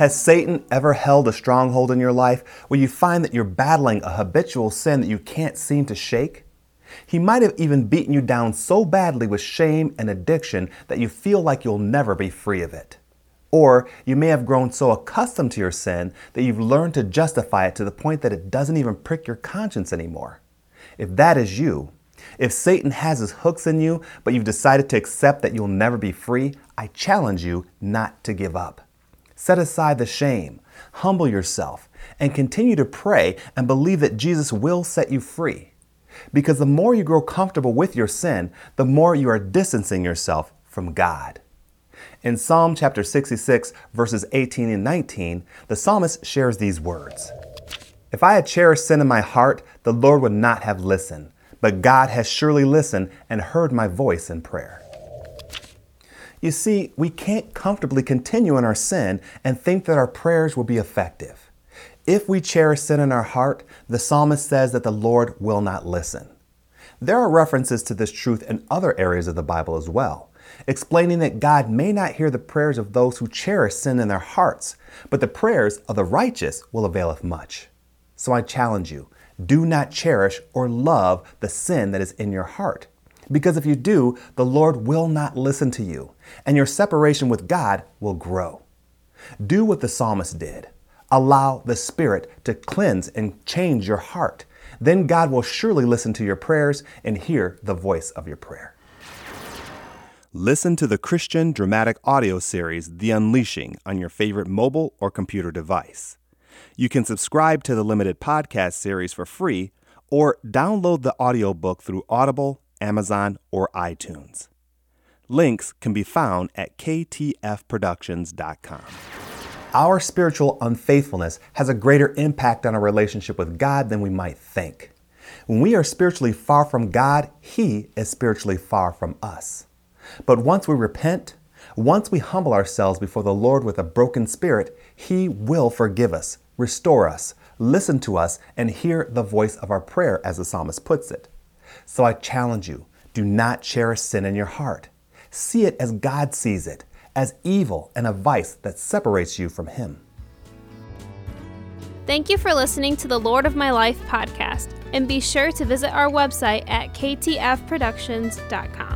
Has Satan ever held a stronghold in your life where you find that you're battling a habitual sin that you can't seem to shake? He might have even beaten you down so badly with shame and addiction that you feel like you'll never be free of it. Or you may have grown so accustomed to your sin that you've learned to justify it to the point that it doesn't even prick your conscience anymore. If that is you, if Satan has his hooks in you, but you've decided to accept that you'll never be free, I challenge you not to give up. Set aside the shame, humble yourself, and continue to pray and believe that Jesus will set you free. Because the more you grow comfortable with your sin, the more you are distancing yourself from God. In Psalm chapter 66, verses 18 and 19, the psalmist shares these words If I had cherished sin in my heart, the Lord would not have listened, but God has surely listened and heard my voice in prayer. You see, we can't comfortably continue in our sin and think that our prayers will be effective. If we cherish sin in our heart, the psalmist says that the Lord will not listen. There are references to this truth in other areas of the Bible as well, explaining that God may not hear the prayers of those who cherish sin in their hearts, but the prayers of the righteous will availeth much. So I challenge you do not cherish or love the sin that is in your heart. Because if you do, the Lord will not listen to you, and your separation with God will grow. Do what the psalmist did. Allow the Spirit to cleanse and change your heart. Then God will surely listen to your prayers and hear the voice of your prayer. Listen to the Christian dramatic audio series, The Unleashing, on your favorite mobile or computer device. You can subscribe to the limited podcast series for free or download the audiobook through Audible, Amazon, or iTunes. Links can be found at ktfproductions.com. Our spiritual unfaithfulness has a greater impact on our relationship with God than we might think. When we are spiritually far from God, He is spiritually far from us. But once we repent, once we humble ourselves before the Lord with a broken spirit, He will forgive us, restore us, listen to us, and hear the voice of our prayer, as the psalmist puts it. So I challenge you do not cherish sin in your heart. See it as God sees it as evil and a vice that separates you from Him. Thank you for listening to the Lord of My Life podcast, and be sure to visit our website at ktfproductions.com.